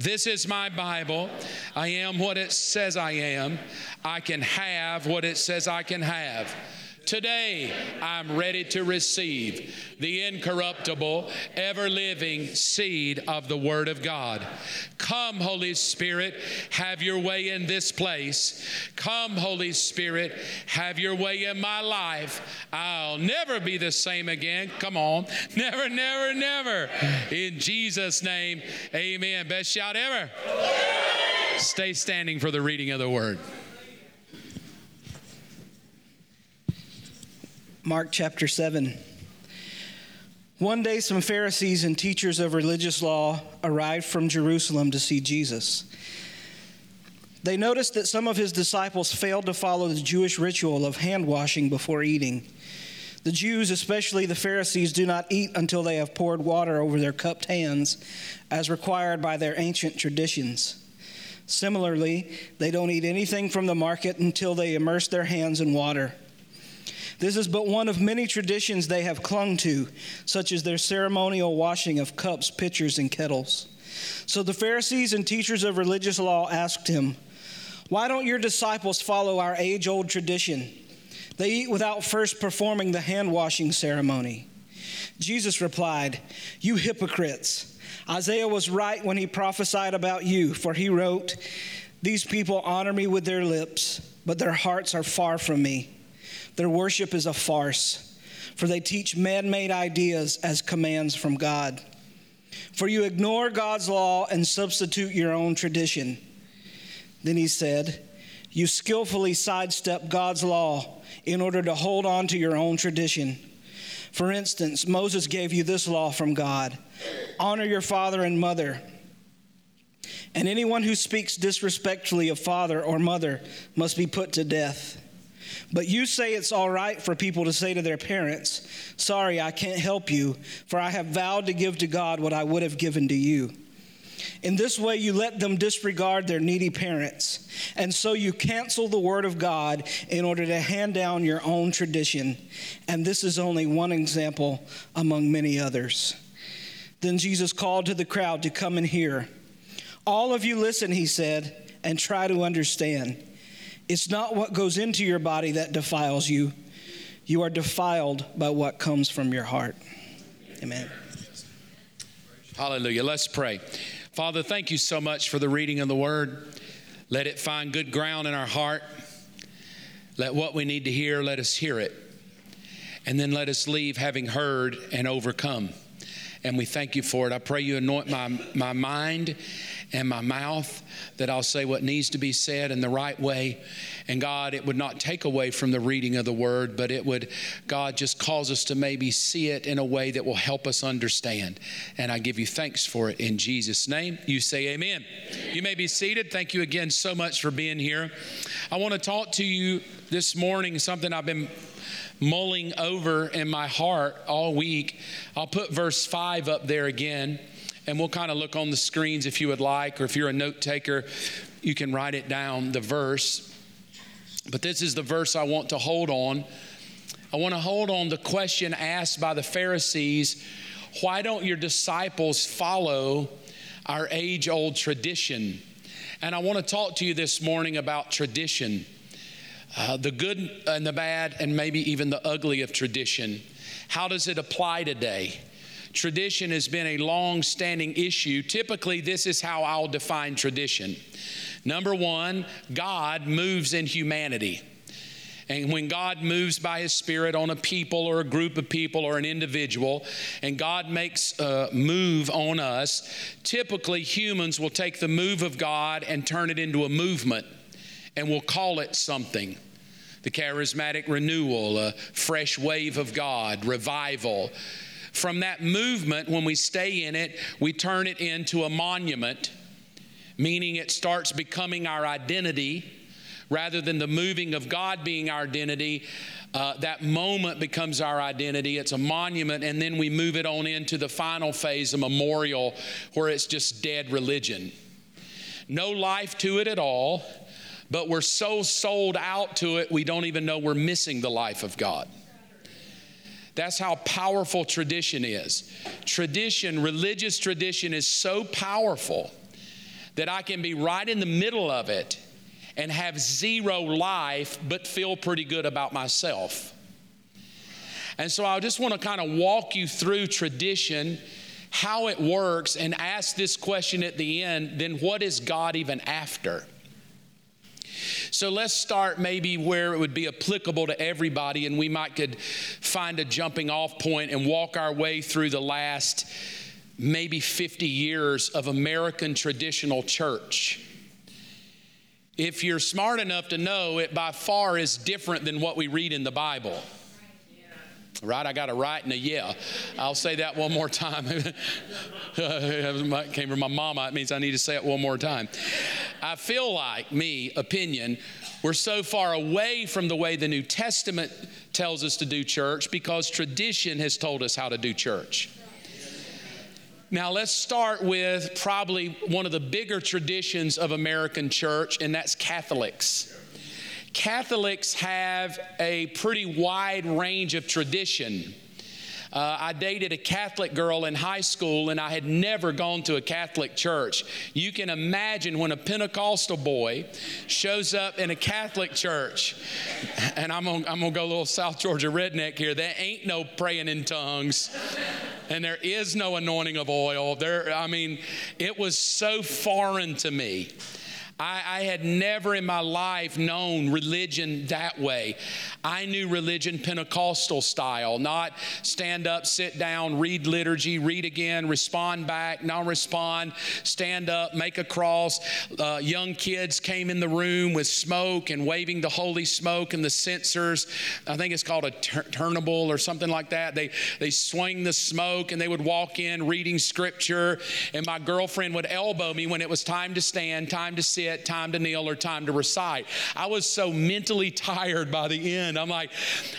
This is my Bible. I am what it says I am. I can have what it says I can have. Today, I'm ready to receive the incorruptible, ever living seed of the Word of God. Come, Holy Spirit, have your way in this place. Come, Holy Spirit, have your way in my life. I'll never be the same again. Come on. Never, never, never. In Jesus' name, amen. Best shout ever. Stay standing for the reading of the Word. Mark chapter 7. One day, some Pharisees and teachers of religious law arrived from Jerusalem to see Jesus. They noticed that some of his disciples failed to follow the Jewish ritual of hand washing before eating. The Jews, especially the Pharisees, do not eat until they have poured water over their cupped hands, as required by their ancient traditions. Similarly, they don't eat anything from the market until they immerse their hands in water. This is but one of many traditions they have clung to, such as their ceremonial washing of cups, pitchers, and kettles. So the Pharisees and teachers of religious law asked him, Why don't your disciples follow our age old tradition? They eat without first performing the hand washing ceremony. Jesus replied, You hypocrites! Isaiah was right when he prophesied about you, for he wrote, These people honor me with their lips, but their hearts are far from me. Their worship is a farce, for they teach man made ideas as commands from God. For you ignore God's law and substitute your own tradition. Then he said, You skillfully sidestep God's law in order to hold on to your own tradition. For instance, Moses gave you this law from God honor your father and mother. And anyone who speaks disrespectfully of father or mother must be put to death. But you say it's all right for people to say to their parents, Sorry, I can't help you, for I have vowed to give to God what I would have given to you. In this way, you let them disregard their needy parents. And so you cancel the word of God in order to hand down your own tradition. And this is only one example among many others. Then Jesus called to the crowd to come and hear. All of you listen, he said, and try to understand. It's not what goes into your body that defiles you. You are defiled by what comes from your heart. Amen. Hallelujah. Let's pray. Father, thank you so much for the reading of the word. Let it find good ground in our heart. Let what we need to hear, let us hear it. And then let us leave having heard and overcome. And we thank you for it. I pray you anoint my, my mind and my mouth that I'll say what needs to be said in the right way. And God, it would not take away from the reading of the word, but it would, God, just cause us to maybe see it in a way that will help us understand. And I give you thanks for it in Jesus' name. You say amen. You may be seated. Thank you again so much for being here. I want to talk to you this morning, something I've been mulling over in my heart all week. I'll put verse 5 up there again and we'll kind of look on the screens if you would like, or if you're a note taker, you can write it down, the verse. But this is the verse I want to hold on. I want to hold on the question asked by the Pharisees why don't your disciples follow our age old tradition? And I want to talk to you this morning about tradition. Uh, the good and the bad, and maybe even the ugly of tradition. How does it apply today? Tradition has been a long standing issue. Typically, this is how I'll define tradition. Number one, God moves in humanity. And when God moves by His Spirit on a people or a group of people or an individual, and God makes a move on us, typically humans will take the move of God and turn it into a movement, and we'll call it something. The charismatic renewal, a fresh wave of God, revival. From that movement, when we stay in it, we turn it into a monument, meaning it starts becoming our identity rather than the moving of God being our identity. Uh, that moment becomes our identity. It's a monument, and then we move it on into the final phase, a memorial, where it's just dead religion. No life to it at all, but we're so sold out to it, we don't even know we're missing the life of God. That's how powerful tradition is. Tradition, religious tradition, is so powerful that I can be right in the middle of it and have zero life, but feel pretty good about myself. And so I just want to kind of walk you through tradition, how it works, and ask this question at the end then what is God even after? So let's start maybe where it would be applicable to everybody, and we might could find a jumping off point and walk our way through the last maybe 50 years of American traditional church. If you're smart enough to know, it by far is different than what we read in the Bible. Right? I got a right and a yeah. I'll say that one more time. it came from my mama. It means I need to say it one more time. I feel like, me, opinion, we're so far away from the way the New Testament tells us to do church because tradition has told us how to do church. Now, let's start with probably one of the bigger traditions of American church, and that's Catholics. Catholics have a pretty wide range of tradition. Uh, I dated a Catholic girl in high school, and I had never gone to a Catholic church. You can imagine when a Pentecostal boy shows up in a Catholic church, and I'm gonna, I'm gonna go a little South Georgia redneck here. There ain't no praying in tongues, and there is no anointing of oil. There, I mean, it was so foreign to me. I, I, had never in my life known religion that way. I knew religion Pentecostal style, not stand up, sit down, read liturgy, read again, respond back, non respond, stand up, make a cross. Uh, young kids came in the room with smoke and waving the holy smoke and the censers. I think it's called a tur- turnable or something like that. They, they swing the smoke and they would walk in reading scripture. And my girlfriend would elbow me when it was time to stand, time to sit sit, time to kneel, or time to recite. I was so mentally tired by the end. I'm like,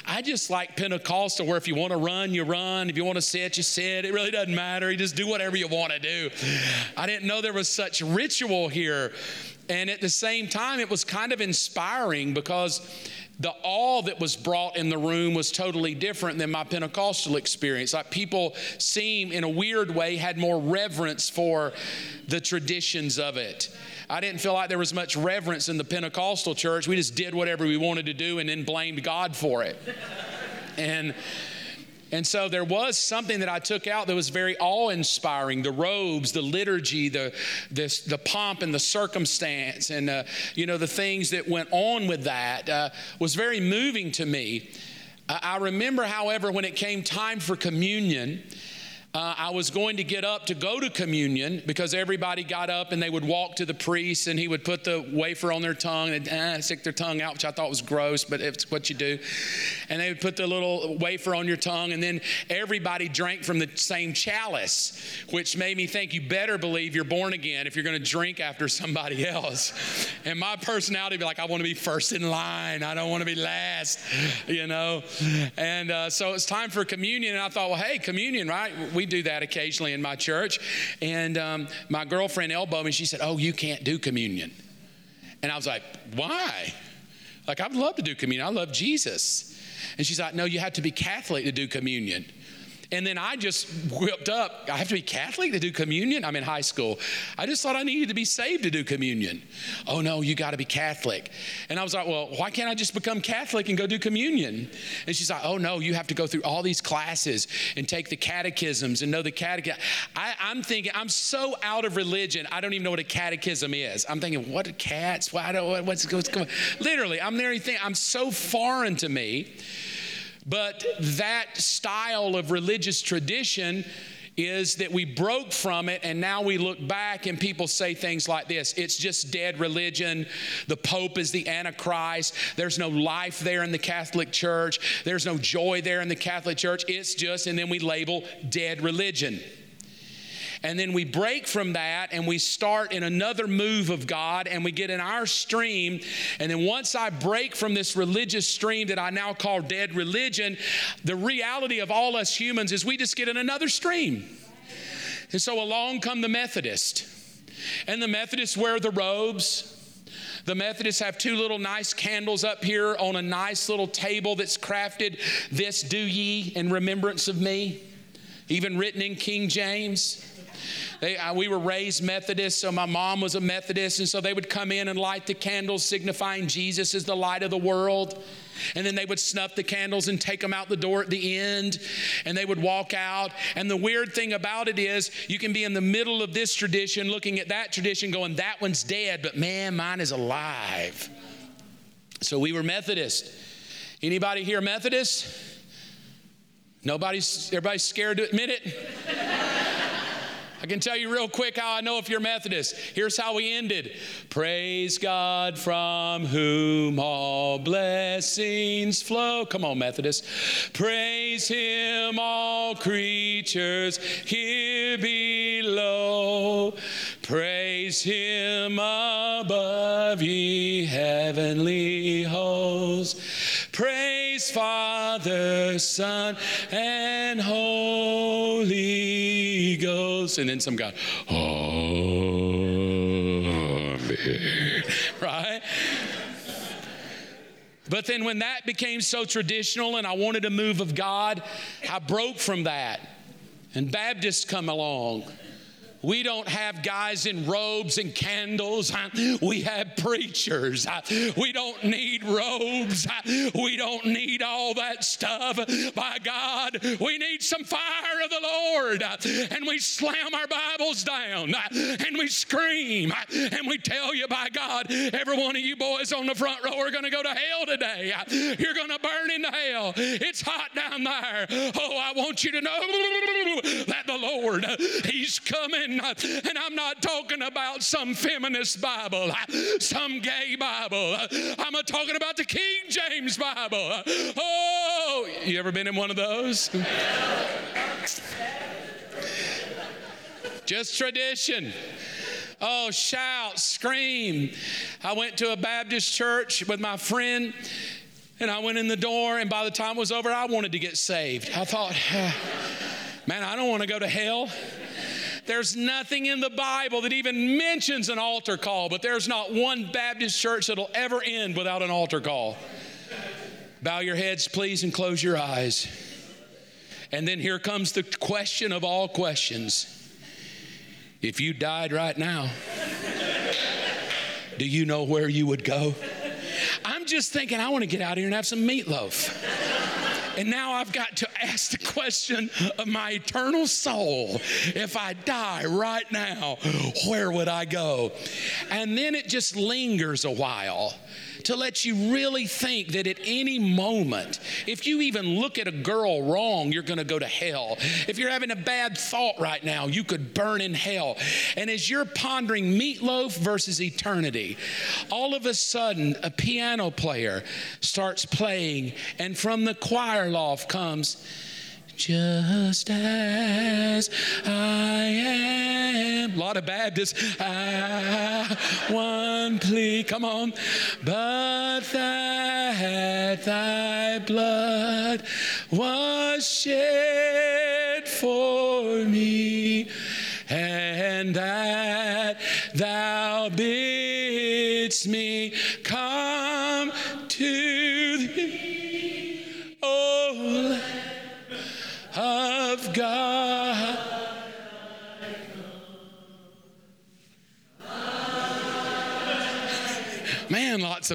I just like Pentecostal, where if you want to run, you run. If you want to sit, you sit. It really doesn't matter. You just do whatever you want to do. I didn't know there was such ritual here. And at the same time, it was kind of inspiring because the awe that was brought in the room was totally different than my Pentecostal experience. Like people seem, in a weird way, had more reverence for the traditions of it. I didn't feel like there was much reverence in the Pentecostal church. We just did whatever we wanted to do and then blamed God for it. and and so there was something that I took out that was very awe inspiring the robes, the liturgy, the, the, the pomp and the circumstance, and uh, you know, the things that went on with that uh, was very moving to me. I remember, however, when it came time for communion, uh, I was going to get up to go to communion because everybody got up and they would walk to the priest and he would put the wafer on their tongue and eh, stick their tongue out, which I thought was gross, but it's what you do. And they would put the little wafer on your tongue and then everybody drank from the same chalice, which made me think you better believe you're born again if you're going to drink after somebody else. And my personality be like, I want to be first in line. I don't want to be last, you know. And uh, so it's time for communion, and I thought, well, hey, communion, right? We we do that occasionally in my church. And um, my girlfriend elbowed me. She said, Oh, you can't do communion. And I was like, Why? Like, I'd love to do communion. I love Jesus. And she's like, No, you have to be Catholic to do communion. And then I just whipped up. I have to be Catholic to do communion? I'm in high school. I just thought I needed to be saved to do communion. Oh, no, you got to be Catholic. And I was like, well, why can't I just become Catholic and go do communion? And she's like, oh, no, you have to go through all these classes and take the catechisms and know the catechism. I, am thinking, I'm so out of religion, I don't even know what a catechism is. I'm thinking, what cats? Why don't, what's, what's going Literally, I'm there I'm so foreign to me. But that style of religious tradition is that we broke from it and now we look back and people say things like this it's just dead religion. The Pope is the Antichrist. There's no life there in the Catholic Church. There's no joy there in the Catholic Church. It's just, and then we label dead religion. And then we break from that and we start in another move of God and we get in our stream. And then once I break from this religious stream that I now call dead religion, the reality of all us humans is we just get in another stream. And so along come the Methodists. And the Methodists wear the robes. The Methodists have two little nice candles up here on a nice little table that's crafted. This do ye in remembrance of me, even written in King James. They, uh, we were raised Methodist, so my mom was a Methodist, and so they would come in and light the candles, signifying Jesus is the light of the world. And then they would snuff the candles and take them out the door at the end, and they would walk out. And the weird thing about it is, you can be in the middle of this tradition, looking at that tradition, going, that one's dead, but man, mine is alive. So we were Methodist. Anybody here Methodist? Nobody's, everybody's scared to admit it? I can tell you real quick how I know if you're Methodist. Here's how we ended Praise God from whom all blessings flow. Come on, Methodist. Praise Him, all creatures here below. Praise Him above, ye heavenly hosts. Praise Father, Son, and Holy Ghost. And then some guy, Amen. Right? But then when that became so traditional and I wanted a move of God, I broke from that. And Baptists come along. We don't have guys in robes and candles. We have preachers. We don't need robes. We don't need all that stuff. By God, we need some fire of the Lord. And we slam our Bibles down and we scream and we tell you, by God, every one of you boys on the front row are going to go to hell today. You're going to burn into hell. It's hot down there. Oh, I want you to know that the Lord, He's coming and I'm not talking about some feminist Bible, some gay Bible. I'm talking about the King James Bible. Oh, you ever been in one of those? Just tradition. Oh, shout, scream. I went to a Baptist church with my friend, and I went in the door, and by the time it was over, I wanted to get saved. I thought, man, I don't want to go to hell. There's nothing in the Bible that even mentions an altar call, but there's not one Baptist church that'll ever end without an altar call. Bow your heads, please, and close your eyes. And then here comes the question of all questions. If you died right now, do you know where you would go? I'm just thinking, I want to get out here and have some meatloaf. And now I've got to ask the question of my eternal soul if I die right now, where would I go? And then it just lingers a while to let you really think that at any moment, if you even look at a girl wrong, you're going to go to hell. If you're having a bad thought right now, you could burn in hell. And as you're pondering meatloaf versus eternity, all of a sudden a piano player starts playing, and from the choir loft comes, just as I am. A lot of Baptists, I one plea, come on. But that thy blood was shed for me, and that thou bidst me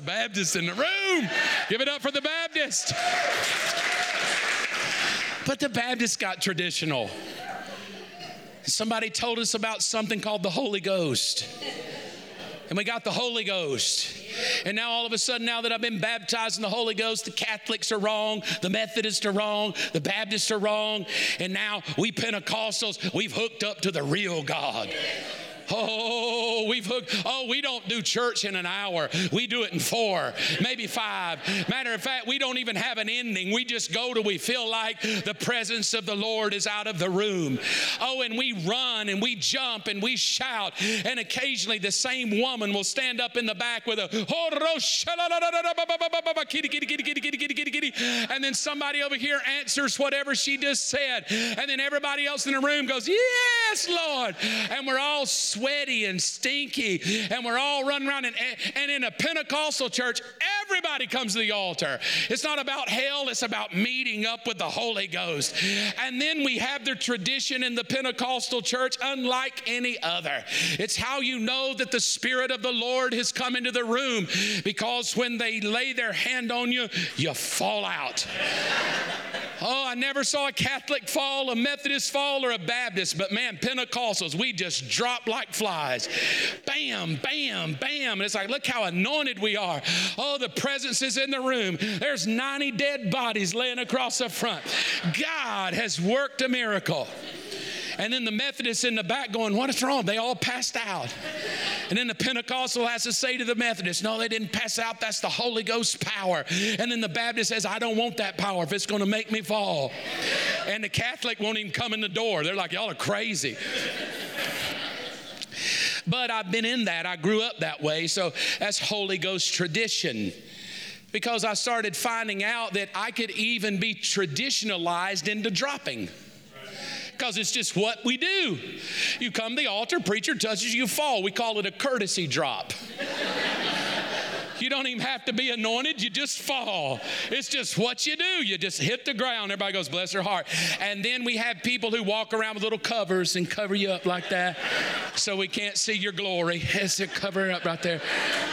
Man, Baptist in the room. Give it up for the Baptist. But the Baptist got traditional. Somebody told us about something called the Holy Ghost. And we got the Holy Ghost. And now all of a sudden, now that I've been baptized in the Holy Ghost, the Catholics are wrong, the Methodists are wrong, the Baptists are wrong, and now we Pentecostals, we've hooked up to the real God. Oh, we've hooked. Oh, we don't do church in an hour. We do it in four, maybe five. Matter of fact, we don't even have an ending. We just go till we feel like the presence of the Lord is out of the room. Oh, and we run and we jump and we shout. And occasionally the same woman will stand up in the back with a oh, and then somebody over here answers whatever she just said. And then everybody else in the room goes, Yes, Lord. And we're all sweaty and stinky and we're all running around. And, and in a Pentecostal church, everybody comes to the altar. It's not about hell, it's about meeting up with the Holy Ghost. And then we have the tradition in the Pentecostal church, unlike any other. It's how you know that the Spirit of the Lord has come into the room because when they lay their hand on you, you fall out. Oh, I never saw a Catholic fall, a Methodist fall, or a Baptist, but man, Pentecostals, we just drop like flies. Bam, bam, bam. And it's like, look how anointed we are. Oh, the presence is in the room. There's 90 dead bodies laying across the front. God has worked a miracle. And then the Methodists in the back going, What is wrong? They all passed out. And then the Pentecostal has to say to the Methodist, No, they didn't pass out. That's the Holy Ghost power. And then the Baptist says, I don't want that power if it's going to make me fall. And the Catholic won't even come in the door. They're like, Y'all are crazy. But I've been in that. I grew up that way. So that's Holy Ghost tradition because I started finding out that I could even be traditionalized into dropping because it's just what we do. You come to the altar, preacher touches you, fall. We call it a courtesy drop. You don't even have to be anointed, you just fall. It's just what you do. You just hit the ground. Everybody goes, bless their heart. And then we have people who walk around with little covers and cover you up like that so we can't see your glory. It's a cover up right there.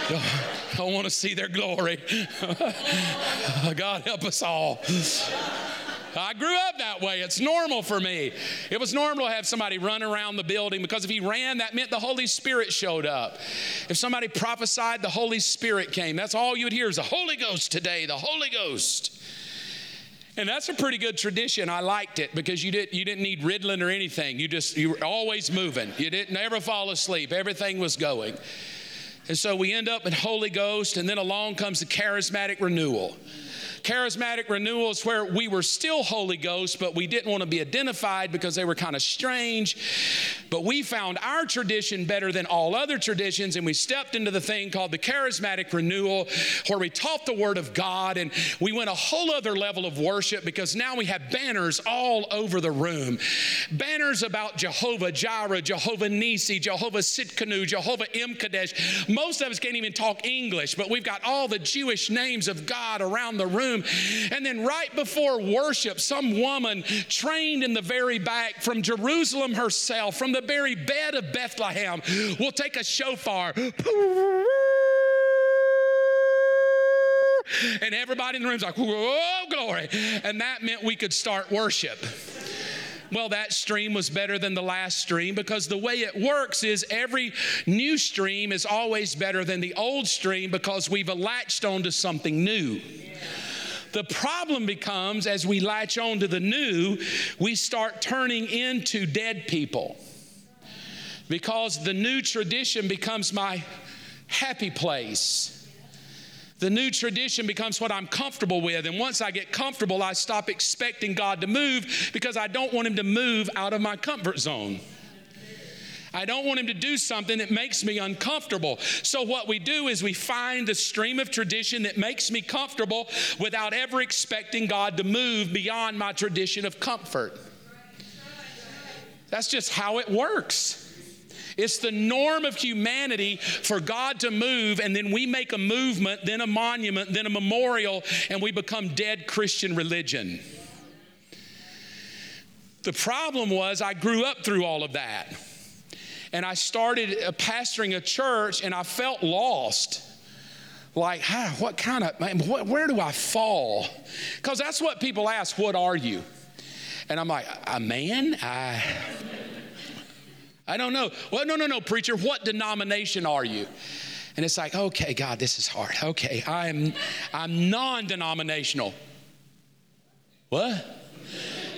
Oh, I want to see their glory. God help us all. I grew up that way. It's normal for me. It was normal to have somebody run around the building because if he ran, that meant the Holy Spirit showed up. If somebody prophesied, the Holy Spirit came. That's all you would hear is the Holy Ghost today, the Holy Ghost. And that's a pretty good tradition. I liked it because you didn't you didn't need Ritalin or anything. You just you were always moving. You didn't ever fall asleep. Everything was going. And so we end up in Holy Ghost, and then along comes the charismatic renewal. Charismatic renewals where we were still Holy Ghost, but we didn't want to be identified because they were kind of strange. But we found our tradition better than all other traditions, and we stepped into the thing called the charismatic renewal, where we taught the Word of God, and we went a whole other level of worship because now we have banners all over the room. Banners about Jehovah Jireh, Jehovah Nisi, Jehovah Tsidkenu, Jehovah M'Kaddesh. Most of us can't even talk English, but we've got all the Jewish names of God around the room room. And then right before worship, some woman trained in the very back from Jerusalem herself, from the very bed of Bethlehem, will take a shofar. And everybody in the room's like, whoa, glory. And that meant we could start worship. Well, that stream was better than the last stream because the way it works is every new stream is always better than the old stream because we've latched onto something new. The problem becomes as we latch on to the new, we start turning into dead people. Because the new tradition becomes my happy place. The new tradition becomes what I'm comfortable with. And once I get comfortable, I stop expecting God to move because I don't want Him to move out of my comfort zone. I don't want him to do something that makes me uncomfortable. So, what we do is we find the stream of tradition that makes me comfortable without ever expecting God to move beyond my tradition of comfort. That's just how it works. It's the norm of humanity for God to move, and then we make a movement, then a monument, then a memorial, and we become dead Christian religion. The problem was, I grew up through all of that and I started uh, pastoring a church and I felt lost. Like, huh, what kind of, man, where do I fall? Because that's what people ask, what are you? And I'm like, a man? I, I don't know. Well, no, no, no, preacher, what denomination are you? And it's like, okay, God, this is hard. Okay, I'm, I'm non denominational. What?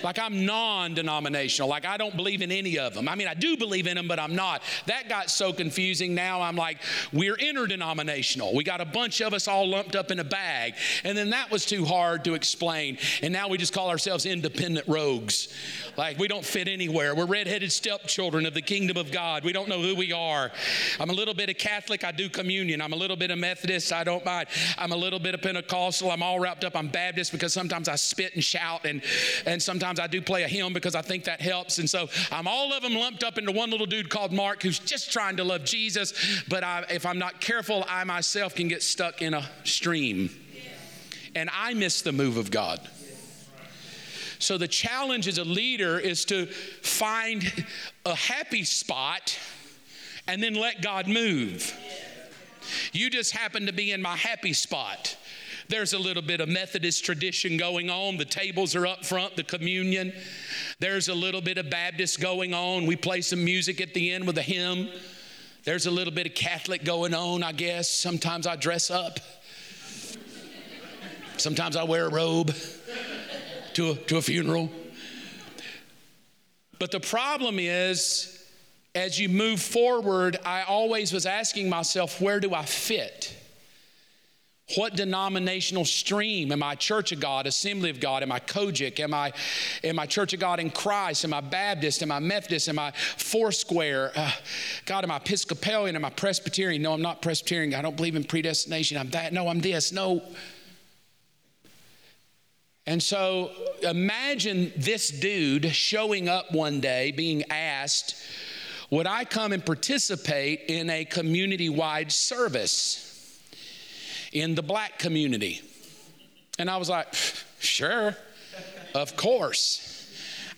Like I'm non denominational. Like I don't believe in any of them. I mean, I do believe in them, but I'm not. That got so confusing. Now I'm like, we're interdenominational. We got a bunch of us all lumped up in a bag. And then that was too hard to explain. And now we just call ourselves independent rogues. Like we don't fit anywhere. We're redheaded stepchildren of the kingdom of God. We don't know who we are. I'm a little bit of Catholic. I do communion. I'm a little bit of Methodist. I don't mind. I'm a little bit of Pentecostal. I'm all wrapped up. I'm Baptist because sometimes I spit and shout and, and sometimes sometimes I do play a hymn because I think that helps. And so I'm all of them lumped up into one little dude called Mark who's just trying to love Jesus. But I, if I'm not careful, I myself can get stuck in a stream. And I miss the move of God. So the challenge as a leader is to find a happy spot and then let God move. You just happen to be in my happy spot. There's a little bit of Methodist tradition going on. The tables are up front, the communion. There's a little bit of Baptist going on. We play some music at the end with a hymn. There's a little bit of Catholic going on, I guess. Sometimes I dress up. Sometimes I wear a robe to a, to a funeral. But the problem is, as you move forward, I always was asking myself, where do I fit? What denominational stream? Am I Church of God, Assembly of God? Am I COGIC? Am I, am I Church of God in Christ? Am I Baptist? Am I Methodist? Am I Foursquare? Uh, God, am I Episcopalian? Am I Presbyterian? No, I'm not Presbyterian. I don't believe in predestination. I'm that. No, I'm this. No. And so imagine this dude showing up one day being asked, Would I come and participate in a community wide service in the black community? And I was like, Sure, of course.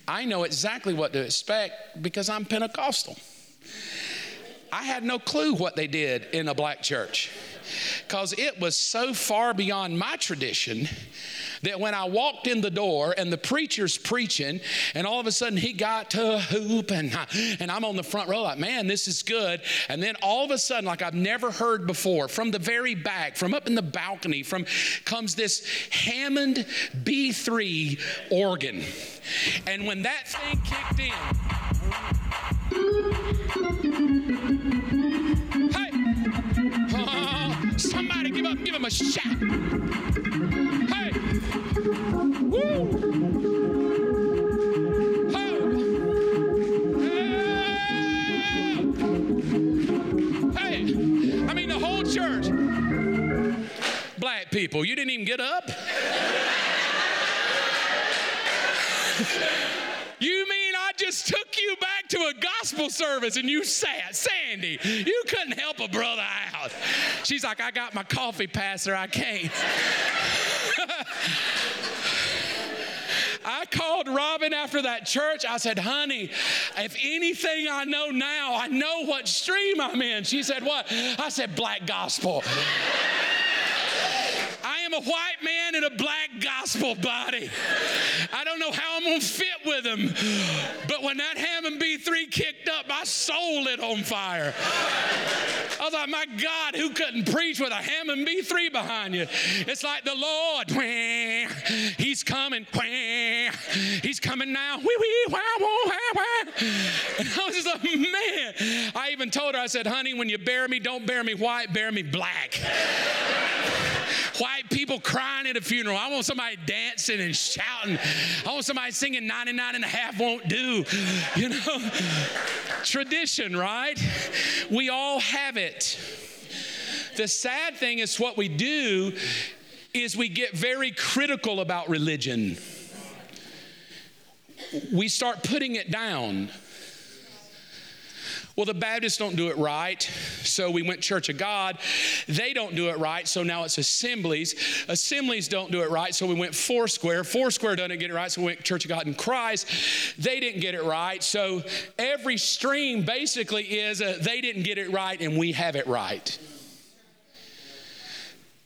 I know exactly what to expect because I'm Pentecostal. I had no clue what they did in a black church because it was so far beyond my tradition that when I walked in the door and the preacher's preaching, and all of a sudden he got to a hoop, and, and I'm on the front row, like, man, this is good. And then all of a sudden, like I've never heard before, from the very back, from up in the balcony, from comes this Hammond B3 organ. And when that thing kicked in, hey, oh, somebody give up, give him a shot. People. You didn't even get up. you mean I just took you back to a gospel service and you sat, Sandy? You couldn't help a brother out. She's like, I got my coffee passer, I can't. I called Robin after that church. I said, honey, if anything I know now, I know what stream I'm in. She said, what? I said, black gospel a white man in a black gospel body. I don't know how I'm going to fit with him. But when that Hammond B3 kicked up, my soul lit on fire. I was like, my God, who couldn't preach with a Hammond B3 behind you? It's like the Lord, He's coming, He's coming now. Wee wee, wah, wah, wah. And I was just like, man. I even told her, I said, honey, when you bear me, don't bear me white, bear me black white people crying at a funeral. I want somebody dancing and shouting. I want somebody singing 99 and a half won't do. You know, tradition, right? We all have it. The sad thing is what we do is we get very critical about religion. We start putting it down. Well, the Baptists don't do it right, so we went Church of God. They don't do it right, so now it's assemblies. Assemblies don't do it right, so we went Foursquare. Foursquare doesn't get it right, so we went Church of God in Christ. They didn't get it right, so every stream basically is a, they didn't get it right and we have it right.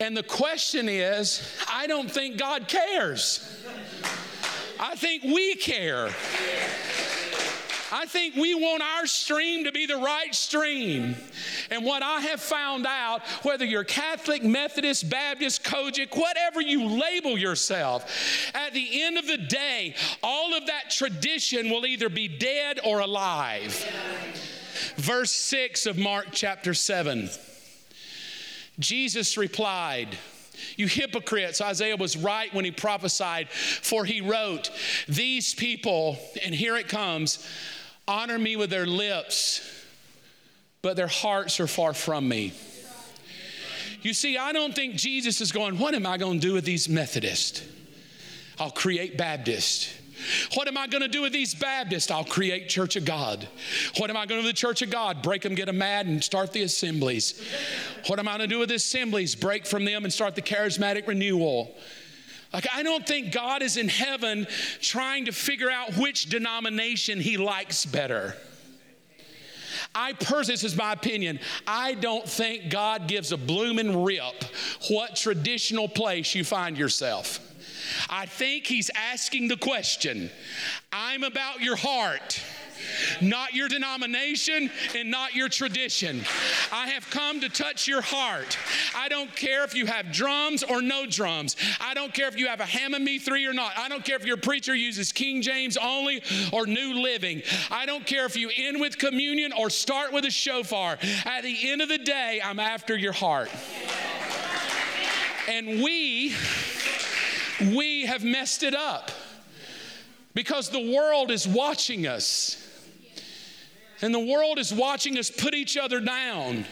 And the question is, I don't think God cares. I think we care. I think we want our stream to be the right stream. And what I have found out, whether you're Catholic, Methodist, Baptist, COGIC, whatever you label yourself, at the end of the day, all of that tradition will either be dead or alive. Verse 6 of Mark chapter 7. Jesus replied, you hypocrites, Isaiah was right when he prophesied, for he wrote, These people, and here it comes, honor me with their lips, but their hearts are far from me. You see, I don't think Jesus is going, What am I going to do with these Methodists? I'll create Baptists. What am I going to do with these Baptists? I'll create Church of God. What am I going to do with the Church of God? Break them, get them mad, and start the assemblies. What am I going to do with the assemblies? Break from them and start the charismatic renewal. Like, I don't think God is in heaven trying to figure out which denomination he likes better. I personally, this is my opinion, I don't think God gives a blooming rip what traditional place you find yourself. I think He's asking the question I'm about your heart not your denomination and not your tradition. I have come to touch your heart. I don't care if you have drums or no drums. I don't care if you have a Hammond B3 or not. I don't care if your preacher uses King James only or New Living. I don't care if you end with communion or start with a shofar. At the end of the day, I'm after your heart. And we, we have messed it up because the world is watching us. And the world is watching us put each other down.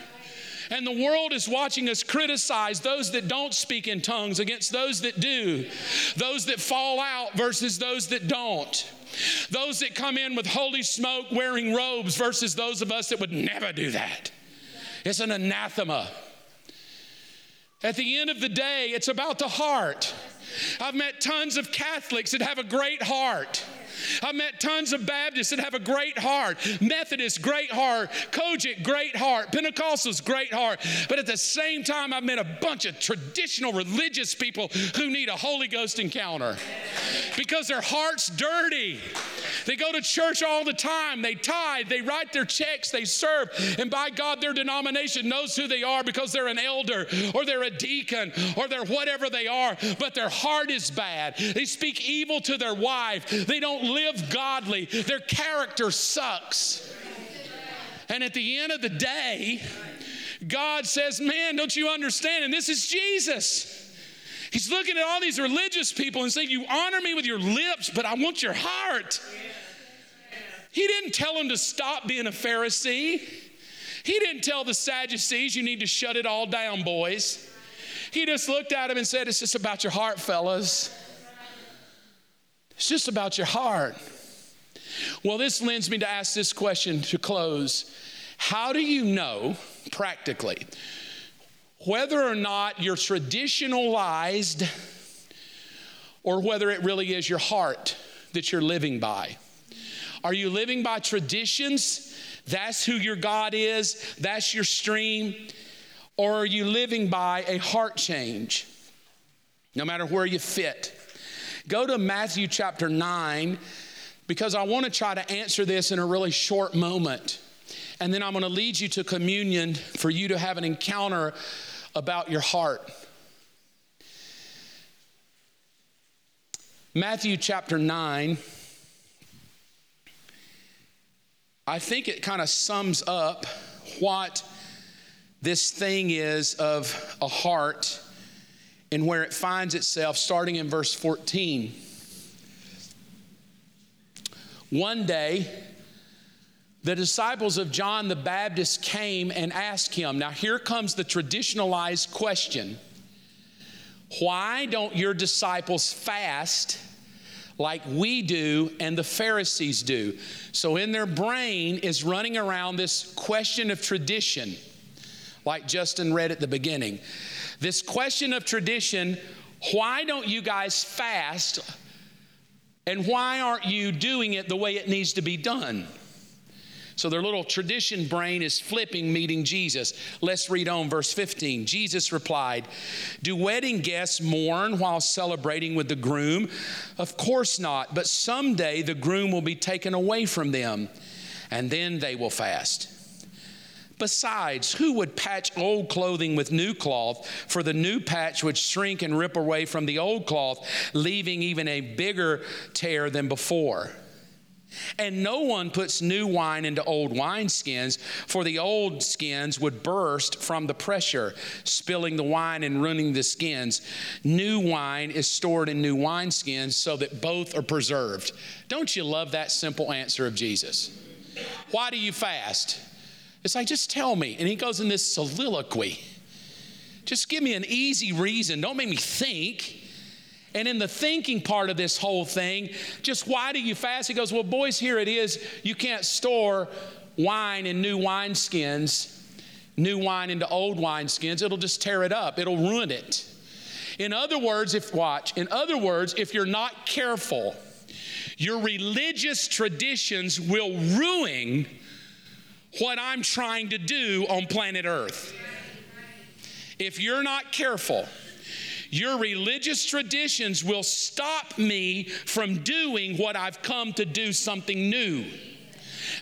And the world is watching us criticize those that don't speak in tongues against those that do, those that fall out versus those that don't, those that come in with holy smoke wearing robes versus those of us that would never do that. It's an anathema. At the end of the day, it's about the heart. I've met tons of Catholics that have a great heart. I've met tons of Baptists that have a great heart, Methodists, great heart, COGIC, great heart, Pentecostals, great heart. But at the same time, I've met a bunch of traditional religious people who need a Holy Ghost encounter because their heart's dirty. They go to church all the time, they tithe, they write their checks, they serve, and by God, their denomination knows who they are because they're an elder or they're a deacon or they're whatever they are, but their heart is bad. They speak evil to their wife, they don't live godly, their character sucks. And at the end of the day, God says, Man, don't you understand? And this is Jesus. He's looking at all these religious people and saying, You honor me with your lips, but I want your heart. He didn't tell them to stop being a Pharisee. He didn't tell the Sadducees, You need to shut it all down, boys. He just looked at him and said, It's just about your heart, fellas. It's just about your heart. Well, this lends me to ask this question to close How do you know, practically, whether or not you're traditionalized or whether it really is your heart that you're living by? Are you living by traditions? That's who your God is, that's your stream. Or are you living by a heart change? No matter where you fit. Go to Matthew chapter 9 because I want to try to answer this in a really short moment. And then I'm going to lead you to communion for you to have an encounter about your heart. Matthew chapter 9, I think it kind of sums up what this thing is of a heart and where it finds itself starting in verse 14. One day, the disciples of John the Baptist came and asked him. Now, here comes the traditionalized question Why don't your disciples fast like we do and the Pharisees do? So, in their brain is running around this question of tradition, like Justin read at the beginning. This question of tradition why don't you guys fast? And why aren't you doing it the way it needs to be done? So their little tradition brain is flipping, meeting Jesus. Let's read on verse 15. Jesus replied, Do wedding guests mourn while celebrating with the groom? Of course not, but someday the groom will be taken away from them, and then they will fast. Besides, who would patch old clothing with new cloth? For the new patch would shrink and rip away from the old cloth, leaving even a bigger tear than before. And no one puts new wine into old wineskins, for the old skins would burst from the pressure, spilling the wine and ruining the skins. New wine is stored in new wineskins so that both are preserved. Don't you love that simple answer of Jesus? Why do you fast? It's like, just tell me. And he goes in this soliloquy. Just give me an easy reason. Don't make me think. And in the thinking part of this whole thing, just why do you fast? He goes, Well, boys, here it is. You can't store wine in new wineskins, new wine into old wineskins. It'll just tear it up, it'll ruin it. In other words, if, watch, in other words, if you're not careful, your religious traditions will ruin what I'm trying to do on planet Earth. If you're not careful, your religious traditions will stop me from doing what I've come to do something new.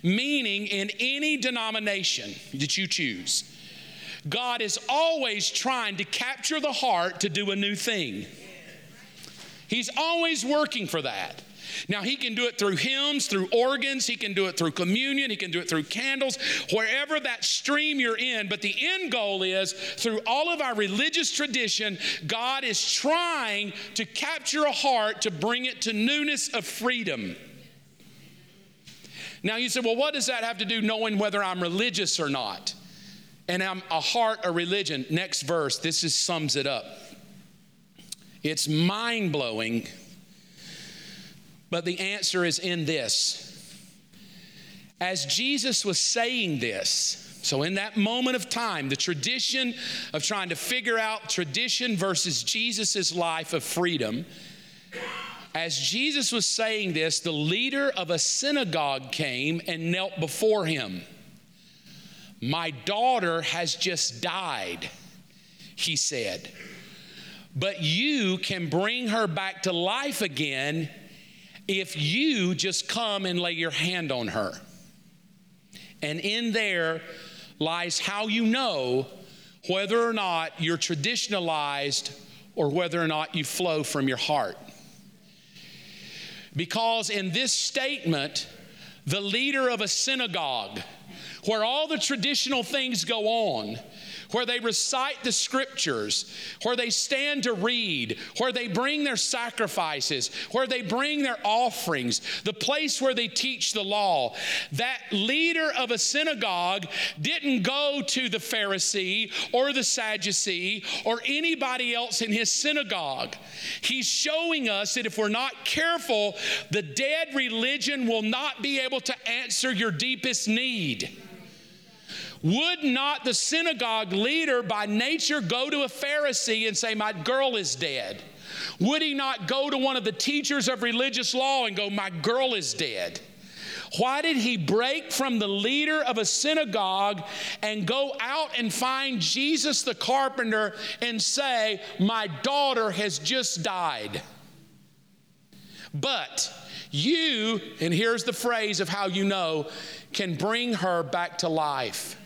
Meaning, in any denomination that you choose, God is always trying to capture the heart to do a new thing. He's always working for that. Now, he can do it through hymns, through organs, he can do it through communion, he can do it through candles, wherever that stream you're in. But the end goal is through all of our religious tradition, God is trying to capture a heart to bring it to newness of freedom. Now, you say, well, what does that have to do knowing whether I'm religious or not? And I'm a heart of religion. Next verse, this is, sums it up. It's mind blowing but the answer is in this. As Jesus was saying this, so, in that moment of time, the tradition of trying to figure out tradition versus Jesus' life of freedom, as Jesus was saying this, the leader of a synagogue came and knelt before him. My daughter has just died, he said, but you can bring her back to life again if you just come and lay your hand on her. And in there lies how you know whether or not you're traditionalized or whether or not you flow from your heart. Because in this statement, the leader of a synagogue, where all the traditional things go on, where they recite the scriptures, where they stand to read, where they bring their sacrifices, where they bring their offerings, the place where they teach the law. That leader of a synagogue didn't go to the Pharisee or the Sadducee or anybody else in his synagogue. He's showing us that if we're not careful, the dead religion will not be able to answer your deepest need. Would not the synagogue leader by nature go to a Pharisee and say, My girl is dead? Would he not go to one of the teachers of religious law and go, My girl is dead? Why did he break from the leader of a synagogue and go out and find Jesus the carpenter and say, My daughter has just died? But you, and here's the phrase of how you know, can bring her back to life.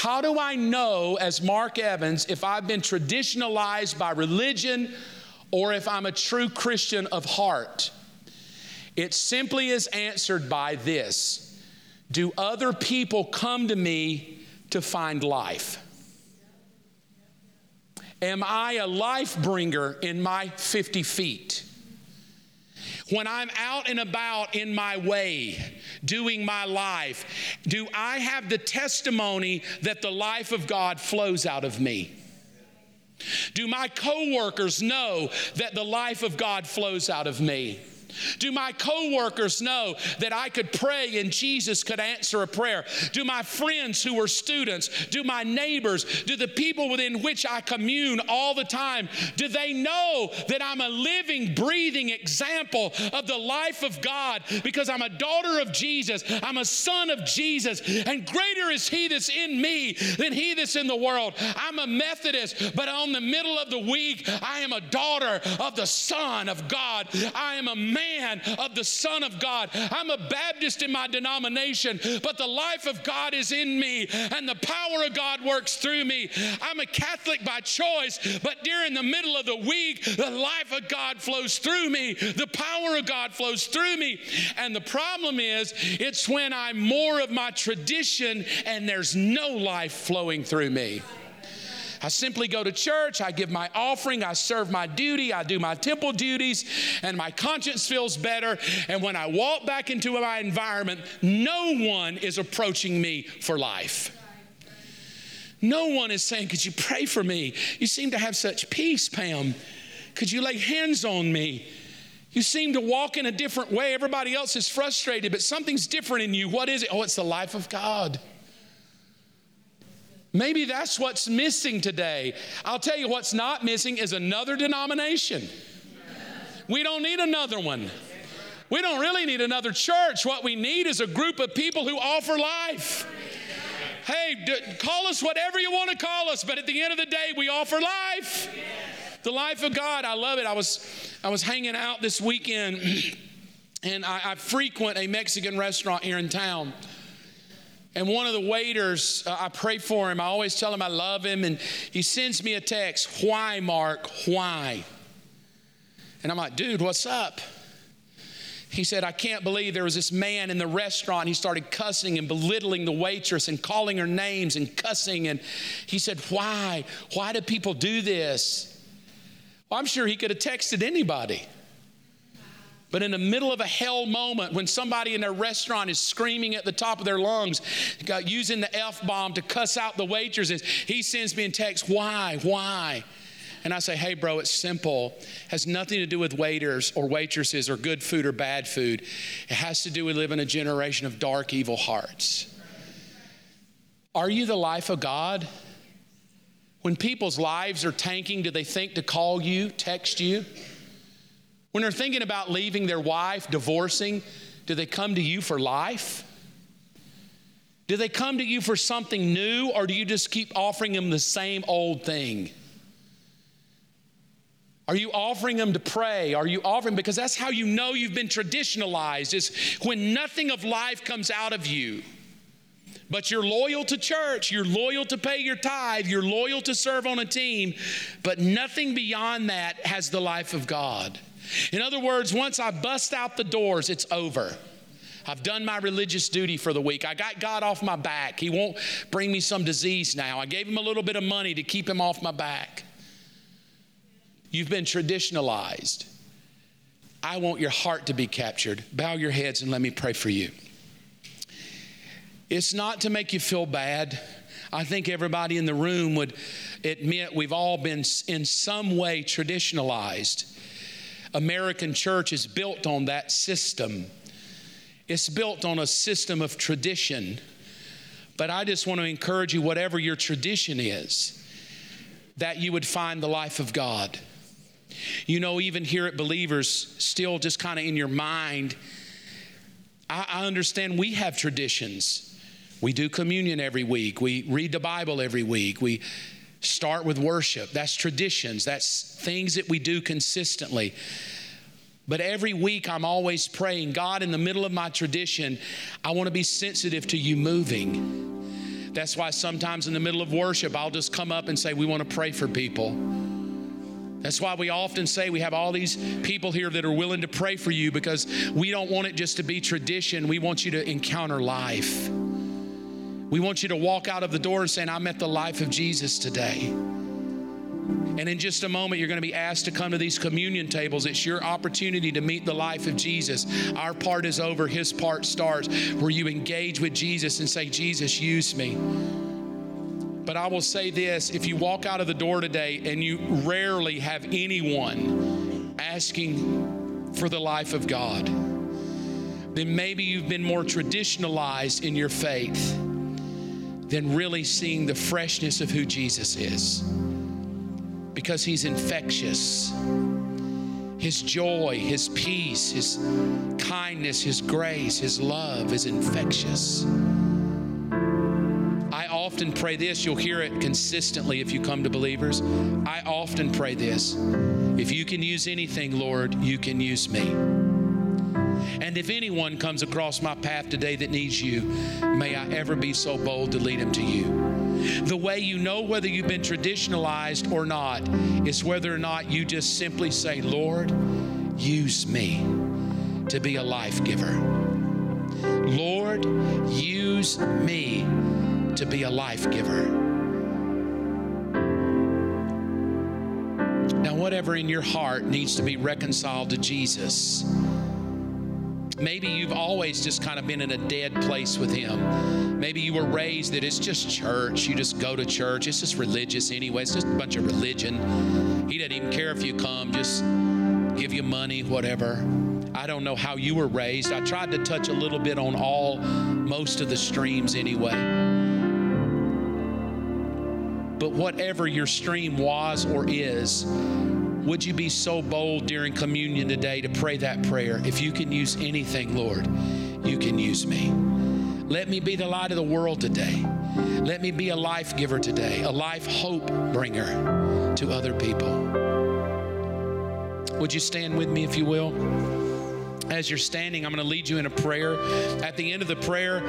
How do I know, as Mark Evans, if I've been traditionalized by religion or if I'm a true Christian of heart? It simply is answered by this Do other people come to me to find life? Am I a life bringer in my 50 feet? When I'm out and about in my way, doing my life, do I have the testimony that the life of God flows out of me? Do my coworkers know that the life of God flows out of me? Do my coworkers know that I could pray and Jesus could answer a prayer? Do my friends who are students, do my neighbors, do the people within which I commune all the time, do they know that I'm a living, breathing example of the life of God because I'm a daughter of Jesus, I'm a son of Jesus, and greater is He that's in me than He that's in the world. I'm a Methodist, but on the middle of the week, I am a daughter of the Son of God. I am a man of the Son of God. I'm a Baptist in my denomination, but the life of God is in me and the power of God works through me. I'm a Catholic by choice, but during the middle of the week, the life of God flows through me. The power of God flows through me. And the problem is, it's when I'm more of my tradition and there's no life flowing through me. I simply go to church, I give my offering, I serve my duty, I do my temple duties, and my conscience feels better. And when I walk back into my environment, no one is approaching me for life. No one is saying, Could you pray for me? You seem to have such peace, Pam. Could you lay hands on me? You seem to walk in a different way. Everybody else is frustrated, but something's different in you. What is it? Oh, it's the life of God. Maybe that's what's missing today. I'll tell you what's not missing is another denomination. We don't need another one. We don't really need another church. What we need is a group of people who offer life. Hey, call us whatever you want to call us, but at the end of the day, we offer life. The life of God. I love it. I was I was hanging out this weekend, and I, I frequent a Mexican restaurant here in town. And one of the waiters, uh, I pray for him. I always tell him I love him. And he sends me a text, Why, Mark? Why? And I'm like, Dude, what's up? He said, I can't believe there was this man in the restaurant. He started cussing and belittling the waitress and calling her names and cussing. And he said, Why? Why do people do this? Well, I'm sure he could have texted anybody. But in the middle of a hell moment, when somebody in a restaurant is screaming at the top of their lungs, using the F bomb to cuss out the waitresses, he sends me a text, Why? Why? And I say, Hey, bro, it's simple. It has nothing to do with waiters or waitresses or good food or bad food. It has to do with living a generation of dark, evil hearts. Are you the life of God? When people's lives are tanking, do they think to call you, text you? When they're thinking about leaving their wife, divorcing, do they come to you for life? Do they come to you for something new, or do you just keep offering them the same old thing? Are you offering them to pray? Are you offering because that's how you know you've been traditionalized is when nothing of life comes out of you. But you're loyal to church, you're loyal to pay your tithe, you're loyal to serve on a team, but nothing beyond that has the life of God. In other words, once I bust out the doors, it's over. I've done my religious duty for the week. I got God off my back. He won't bring me some disease now. I gave him a little bit of money to keep him off my back. You've been traditionalized. I want your heart to be captured. Bow your heads and let me pray for you. It's not to make you feel bad. I think everybody in the room would admit we've all been in some way traditionalized. American church is built on that system. It's built on a system of tradition. But I just want to encourage you, whatever your tradition is, that you would find the life of God. You know, even here at Believers, still just kind of in your mind, I, I understand we have traditions. We do communion every week, we read the Bible every week, we start with worship. That's traditions, that's things that we do consistently. But every week, I'm always praying, God, in the middle of my tradition, I want to be sensitive to you moving. That's why sometimes in the middle of worship, I'll just come up and say, We want to pray for people. That's why we often say we have all these people here that are willing to pray for you because we don't want it just to be tradition. We want you to encounter life. We want you to walk out of the door saying, I met the life of Jesus today. And in just a moment, you're going to be asked to come to these communion tables. It's your opportunity to meet the life of Jesus. Our part is over, His part starts, where you engage with Jesus and say, Jesus, use me. But I will say this if you walk out of the door today and you rarely have anyone asking for the life of God, then maybe you've been more traditionalized in your faith than really seeing the freshness of who Jesus is. Because he's infectious. His joy, his peace, his kindness, his grace, his love is infectious. I often pray this, you'll hear it consistently if you come to believers. I often pray this if you can use anything, Lord, you can use me. And if anyone comes across my path today that needs you, may I ever be so bold to lead him to you. The way you know whether you've been traditionalized or not is whether or not you just simply say, Lord, use me to be a life giver. Lord, use me to be a life giver. Now, whatever in your heart needs to be reconciled to Jesus Maybe you've always just kind of been in a dead place with Him. Maybe you were raised that it's just church. You just go to church. It's just religious anyway. It's just a bunch of religion. He doesn't even care if you come, just give you money, whatever. I don't know how you were raised. I tried to touch a little bit on all, most of the streams anyway. But whatever your stream was or is, would you be so bold during communion today to pray that prayer? If you can use anything, Lord, you can use me. Let me be the light of the world today. Let me be a life giver today, a life hope bringer to other people. Would you stand with me if you will? As you're standing, I'm going to lead you in a prayer. At the end of the prayer,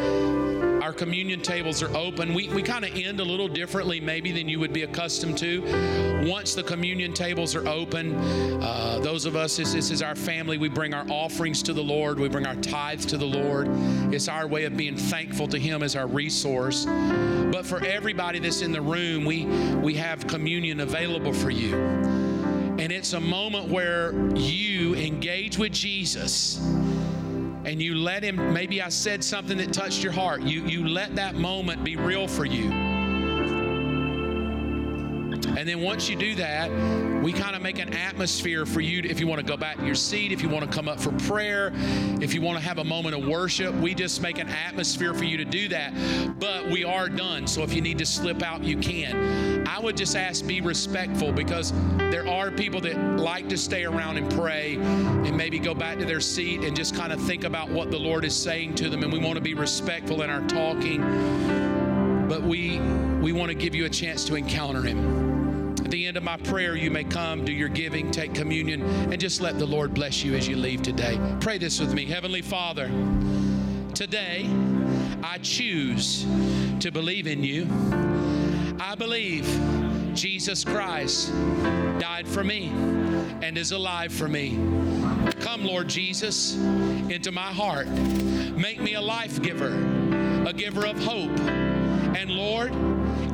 our communion tables are open. We, we kind of end a little differently, maybe, than you would be accustomed to. Once the communion tables are open, uh, those of us, this, this is our family, we bring our offerings to the Lord, we bring our tithes to the Lord. It's our way of being thankful to Him as our resource. But for everybody that's in the room, we, we have communion available for you. And it's a moment where you engage with Jesus and you let him maybe I said something that touched your heart. You you let that moment be real for you. And then once you do that, we kind of make an atmosphere for you to, if you want to go back to your seat, if you want to come up for prayer, if you want to have a moment of worship, we just make an atmosphere for you to do that. But we are done. So if you need to slip out, you can. I would just ask be respectful because there are people that like to stay around and pray and maybe go back to their seat and just kind of think about what the Lord is saying to them. And we want to be respectful in our talking. But we we want to give you a chance to encounter him. At the end of my prayer, you may come, do your giving, take communion, and just let the Lord bless you as you leave today. Pray this with me Heavenly Father, today I choose to believe in you. I believe Jesus Christ died for me and is alive for me. Come, Lord Jesus, into my heart. Make me a life giver, a giver of hope. And Lord,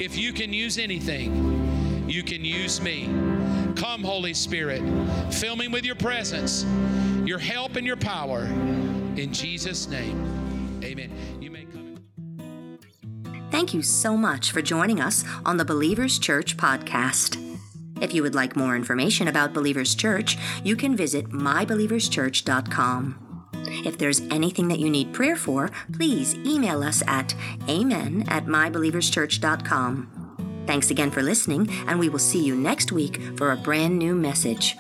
if you can use anything, you can use me. Come, Holy Spirit, fill me with your presence, your help, and your power. In Jesus' name, amen. You may come. Thank you so much for joining us on the Believers Church podcast. If you would like more information about Believers Church, you can visit mybelieverschurch.com. If there's anything that you need prayer for, please email us at amen at mybelieverschurch.com. Thanks again for listening, and we will see you next week for a brand new message.